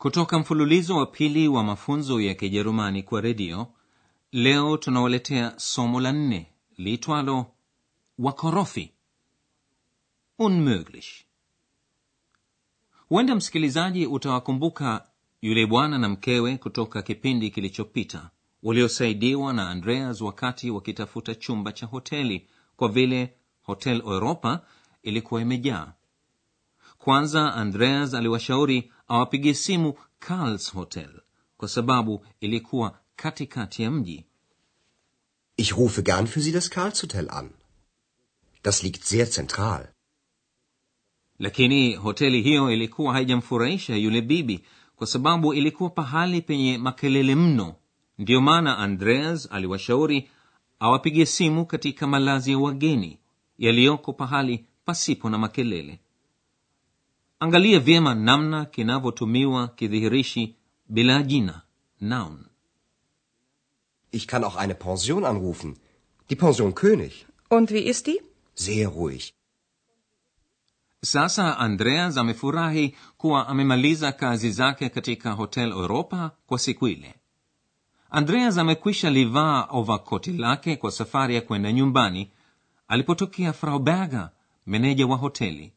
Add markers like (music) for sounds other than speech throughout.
kutoka mfululizo wa pili wa mafunzo ya kijerumani kwa redio leo tunawaletea somo la nne liitwalo wakorofi unmöglich. Huenda msikilizaji utawakumbuka yule bwana na mkewe kutoka kipindi kilichopita waliosaidiwa na andreas wakati wakitafuta chumba cha hoteli kwa vile hotel europa ilikuwa imejaa. Kwanza andreas aliwashauri awapigie simu carls hotel kwa sababu ilikuwa katikati ya mji Ich rufe gern für Sie das Karlshotel an. Das liegt sehr zentral. lakini hoteli hiyo ilikuwa haijamfurahisha yule bibi kwa sababu ilikuwa pahali penye makelele mno ndiyo maana andreas aliwashauri awapige simu katika malazi ya wageni yaliyoko pahali pasipo na makelele angalia vyema namna kinavyotumiwa kidhihirishi bila jina noun Ich kann auch eine Pension anrufen. Die Pension König. Und wie ist die? Sehr ruhig. sasa andreas amefurahi kuwa amemaliza kazi zake katika hotel europa kwa siku ile andreas amekwisha livaa ovakoti lake kwa safari ya kwenda nyumbani alipotokea frau berger meneja wa hoteli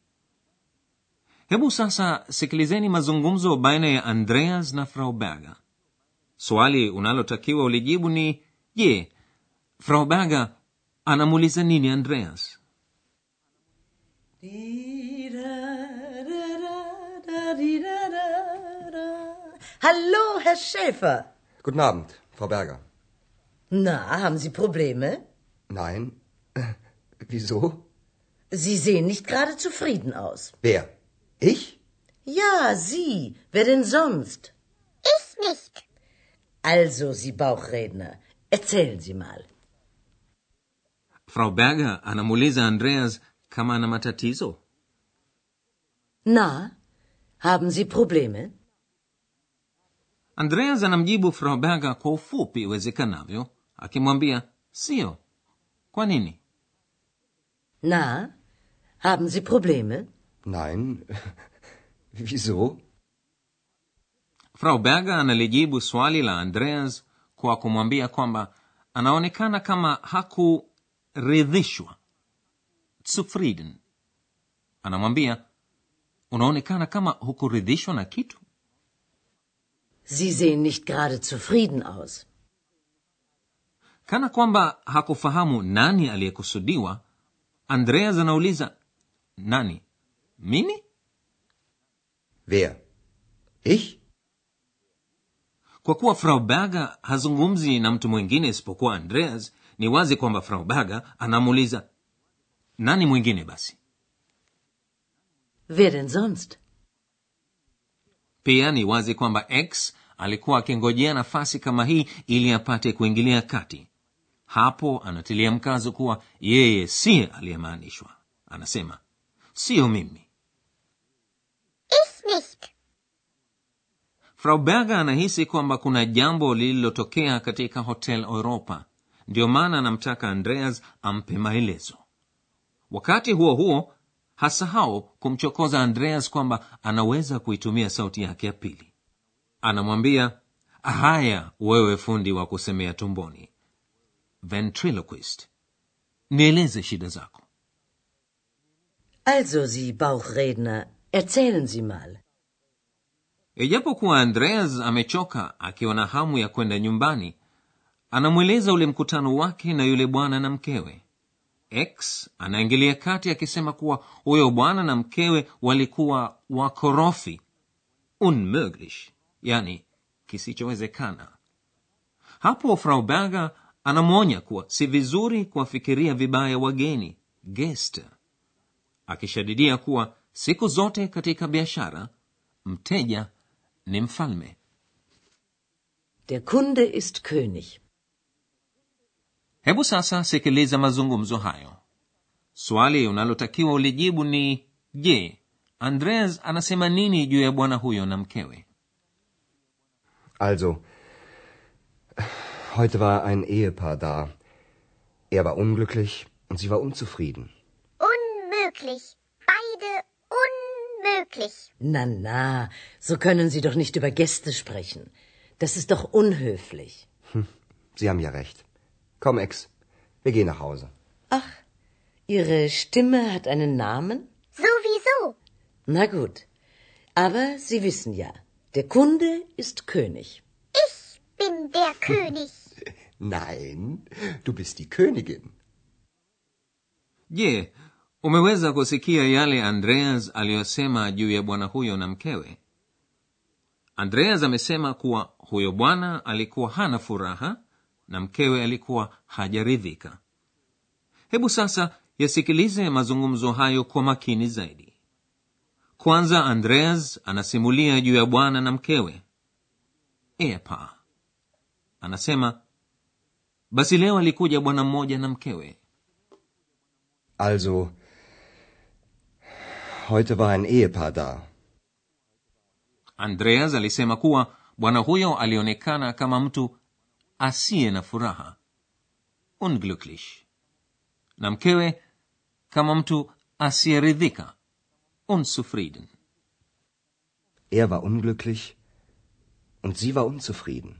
hebu sasa sikilizeni mazungumzo baina ya andreas na frau berger swali unalotakiwa ulijibu ni je frau berger anamuuliza nini andreas Hallo, Herr Schäfer. Guten Abend, Frau Berger. Na, haben Sie Probleme? Nein. Wieso? Sie sehen nicht gerade zufrieden aus. Wer? Ich? Ja, Sie. Wer denn sonst? Ich nicht. Also, Sie Bauchredner, erzählen Sie mal. frau berger anamuuliza andreas kama ana matatizo Na, haben Sie Probleme? andreas anamjibu frau berger kwa ufupi iwezekanavyo akimwambia siyo kwa nini Na, haben Sie Probleme? Nein. (laughs) Wieso? frau berger analijibu swali la andreas kwa kumwambia kwamba anaonekana kama hakuridhishwa zufrieden anamwambia unaonekana kama hukuridhishwa na kitu Sie sehen nicht gerade zufrieden aus. kana kwamba hakufahamu nani aliyekusudiwa andreas anauliza nani mimi Wer? Ich? kwa kuwa frau berger hazungumzi na mtu mwingine isipokuwa andreas ni wazi kwamba frau berger anamuuliza nani mwingine basi Wer denn sonst? pia ni wazi kwamba x alikuwa akingojea nafasi kama hii ili apate kuingilia kati hapo anatilia mkazo kuwa yeye si aliyemaanishwa anasema siyo mimi nicht. frau berger anahisi kwamba kuna jambo lililotokea katika hotel europa. Ndiyo maana anamtaka andreas ampe maelezo. Wakati huo huo hasahau kumchokoza andreas kwamba anaweza kuitumia sauti yake ya pili. Anamwambia haya wewe fundi wa kusemea tumboni. Ventriloquist. Nieleze shida zako. Also, Sie Bauchredner, erzählen Sie mal. Ijapokuwa andreas amechoka akiwa na hamu ya kwenda nyumbani anamweleza ule mkutano wake na yule bwana na mkewe. X anaingilia kati akisema kuwa huyo bwana na mkewe walikuwa wakorofi. Unmöglich yani kisichowezekana. Hapo frau berger anamwonya kuwa si vizuri kuwafikiria vibaya wageni gest akishadidia kuwa siku zote katika biashara mteja ni mfalme Der Kunde ist König. hebu sasa sikiliza mazungumzo hayo swali unalotakiwa ulijibu ni je andreas anasema nini juu ya bwana huyo na mkewe Also, heute war ein Ehepaar da. Er war unglücklich und sie war unzufrieden. Unmöglich. Beide unmöglich. Na, na, so können Sie doch nicht über Gäste sprechen. Das ist doch unhöflich. Sie haben ja recht. Komm, Ex, wir gehen nach Hause. Ach, Ihre Stimme hat einen Namen? Sowieso. Na gut. Aber Sie wissen ja, der Kunde ist König. Ich bin der (laughs) König. Nein, du bist die Königin. je umeweza kusikia yale andreas aliyosema juu ya bwana huyo na mkewe? Andreas amesema kuwa huyo bwana alikuwa hana furaha na mkewe alikuwa hajaridhika. Hebu sasa yasikilize mazungumzo hayo kwa makini zaidi. Kwanza andreas anasimulia juu ya bwana na mkewe. Epa anasema basi leo alikuja bwana mmoja na mkewe. Also, heute war ein Ehepaar da. andreas alisema kuwa bwana huyo alionekana kama mtu asiye na furaha unglücklich na mkewe kama mtu asiyeridhika unzufrieden Er war unglücklich und sie war unzufrieden.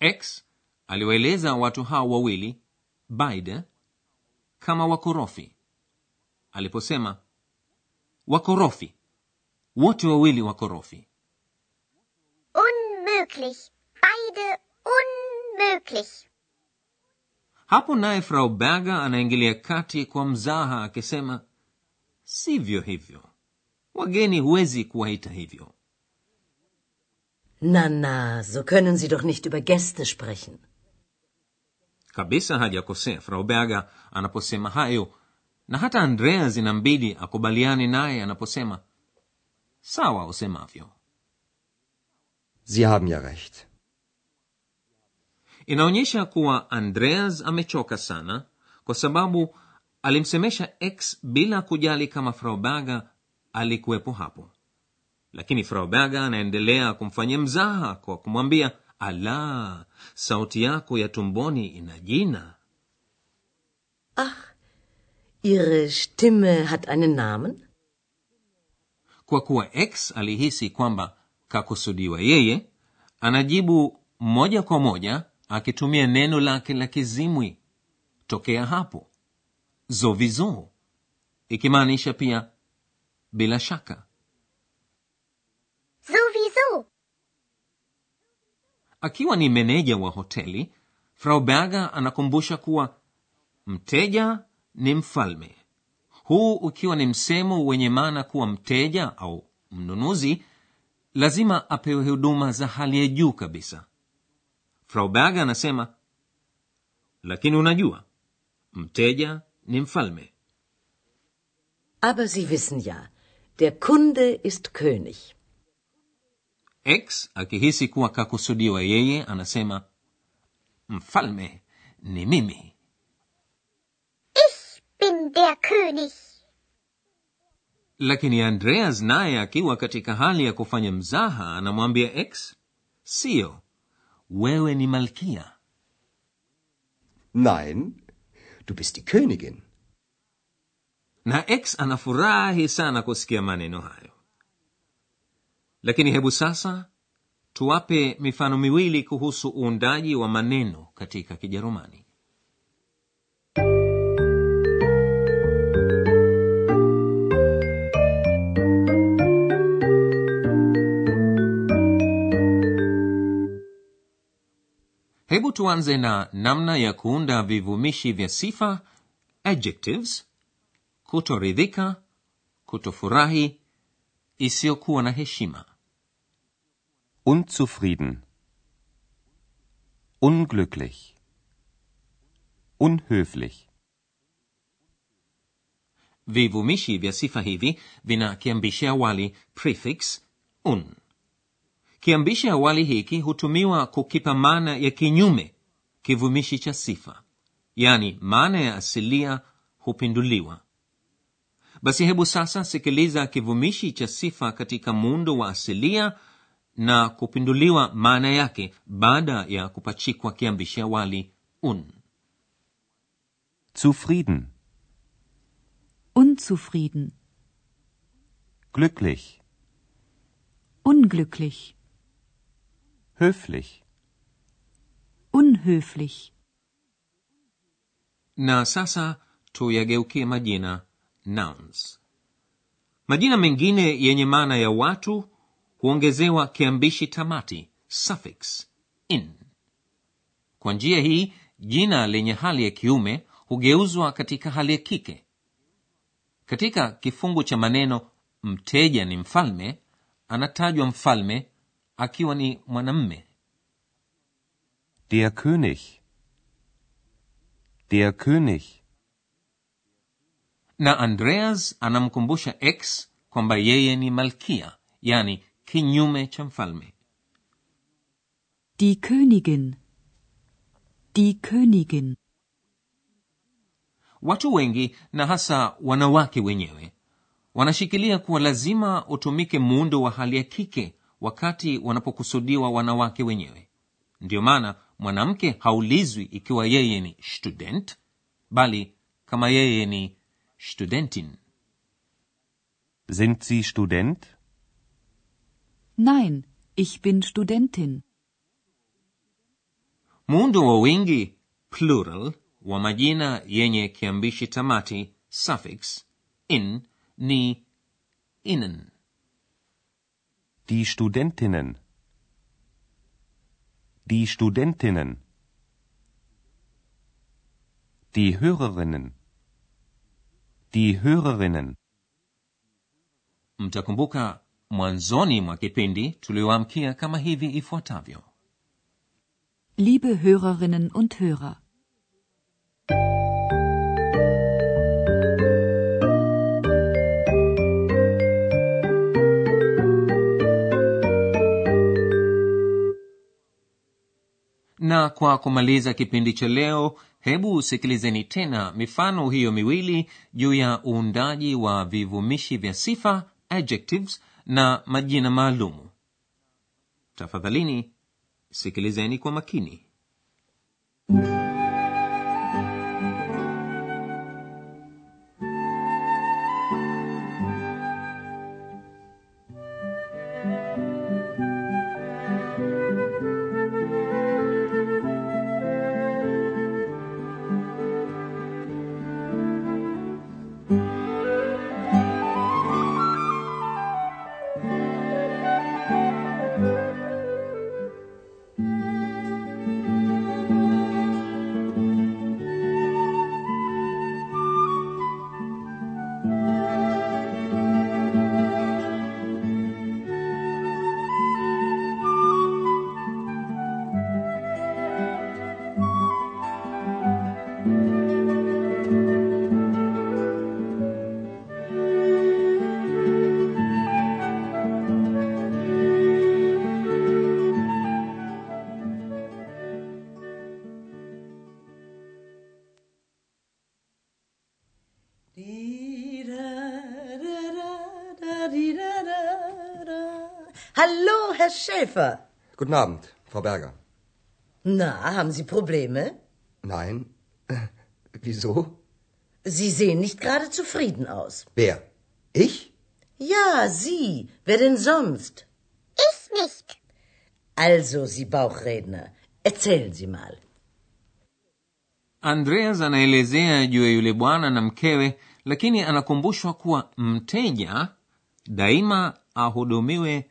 x aliwaeleza watu hao wawili beide kama wakorofi aliposema wakorofi wote wawili wakorofi Unmöglich. Beide unmöglich. hapo naye frau berger anaingilia kati kwa mzaha akisema sivyo hivyo wageni huwezi kuwaita hivyo Na, na, so können Sie doch nicht über Gäste sprechen. kabisa hajakosea frau berger anaposema hayo na hata andreas inambidi akubaliane naye anaposema sawa usemavyo. Sie haben ja recht. inaonyesha kuwa andreas amechoka sana kwa sababu alimsemesha x bila kujali kama frau berger alikuwepo hapo. Lakini frau berger anaendelea kumfanyia mzaha kwa kumwambia ala sauti yako ya tumboni ina jina Ihre Stimme hat einen Namen? kwa kuwa x alihisi kwamba kakusudiwa yeye anajibu moja kwa moja akitumia neno lake la kizimwi. Tokea hapo zovizo ikimaanisha pia bila shaka. Zovizo akiwa ni meneja wa hoteli frau berger anakumbusha kuwa mteja ni mfalme. Huu ukiwa ni msemo wenye maana kuwa mteja au mnunuzi lazima apewe huduma za hali ya juu kabisa. Frau berger anasema lakini unajua mteja ni mfalme. Aber Sie wissen ja, der Kunde ist König. x akihisi kuwa kakusudiwa yeye anasema mfalme ni mimi der König. lakini andreas naye akiwa katika hali ya kufanya mzaha anamwambia x siyo wewe ni malkia Nein, du bist die Königin. na x anafurahi sana kusikia maneno hayo lakini hebu sasa tuwape mifano miwili kuhusu uundaji wa maneno katika kijerumani hebu tuanze na namna ya kuunda vivumishi vya sifa adjectives kutoridhika kutofurahi isiyokuwa na heshima Unzufrieden. Unglücklich. Unhöflich. vivumishi vya sifa hivi vina kiambishi awali prefix un kiambishi awali hiki hutumiwa kukipa maana ya kinyume kivumishi cha sifa yani maana ya asilia hupinduliwa basi hebu sasa sikiliza kivumishi cha sifa katika muundo wa asilia na kupinduliwa maana yake baada ya kupachikwa kiambishi awali un Zufrieden. Unzufrieden. Glücklich. Unglücklich. Höflich. Unhöflich. na sasa tuyageukie majina nouns majina mengine yenye maana ya watu huongezewa kiambishi tamati suffix in kwa njia hii jina lenye hali ya kiume hugeuzwa katika hali ya kike katika kifungu cha maneno mteja ni mfalme anatajwa mfalme akiwa ni mwanamme Der König. Der König. na andreas anamkumbusha x kwamba yeye ni malkia yani kinyume cha mfalme Die Königin. Die Königin. watu wengi na hasa wanawake wenyewe wanashikilia kuwa lazima utumike muundo wa hali ya kike wakati wanapokusudiwa wanawake wenyewe ndiyo maana mwanamke haulizwi ikiwa yeye ni student bali kama yeye ni studentin Sind Sie Student? Nein, ich bin Studentin. muundo wa wingi plural wa majina yenye kiambishi tamati suffix in ni innen Die Studentinnen. Die Studentinnen. Die Hörerinnen. Die Hörerinnen. mtakumbuka mwanzoni mwa kipindi tulioamkia kama hivi ifuatavyo Liebe Hörerinnen und Hörer. Na kwa kumaliza kipindi cha leo hebu sikilizeni tena mifano hiyo miwili juu ya uundaji wa vivumishi vya sifa adjectives na majina maalumu. Tafadhalini sikilizeni kwa makini Herr Schäfer. Guten Abend, Frau Berger. Na, haben Sie Probleme? Nein. Wieso? Sie sehen nicht gerade zufrieden aus. Wer? Ich? Ja, Sie. Wer denn sonst? Ich nicht. Also, Sie Bauchredner, erzählen Sie mal. andreas anaelezea juu ya yule bwana na mkewe lakini anakumbushwa kuwa mteja daima ahudumiwe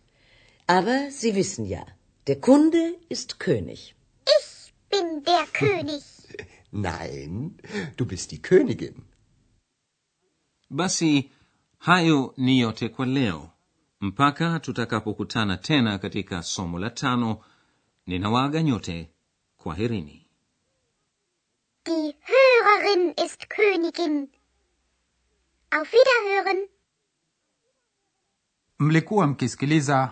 Aber Sie wissen ja, der Kunde ist König. Ich bin der (laughs) König. Nein, du bist die Königin. basi hayo ni yote kwa leo mpaka tutakapokutana tena katika somo la tano ninawaaga nyote kwaherini Die Hörerin ist Königin. Auf Wiederhören. mlikuwa mkisikiliza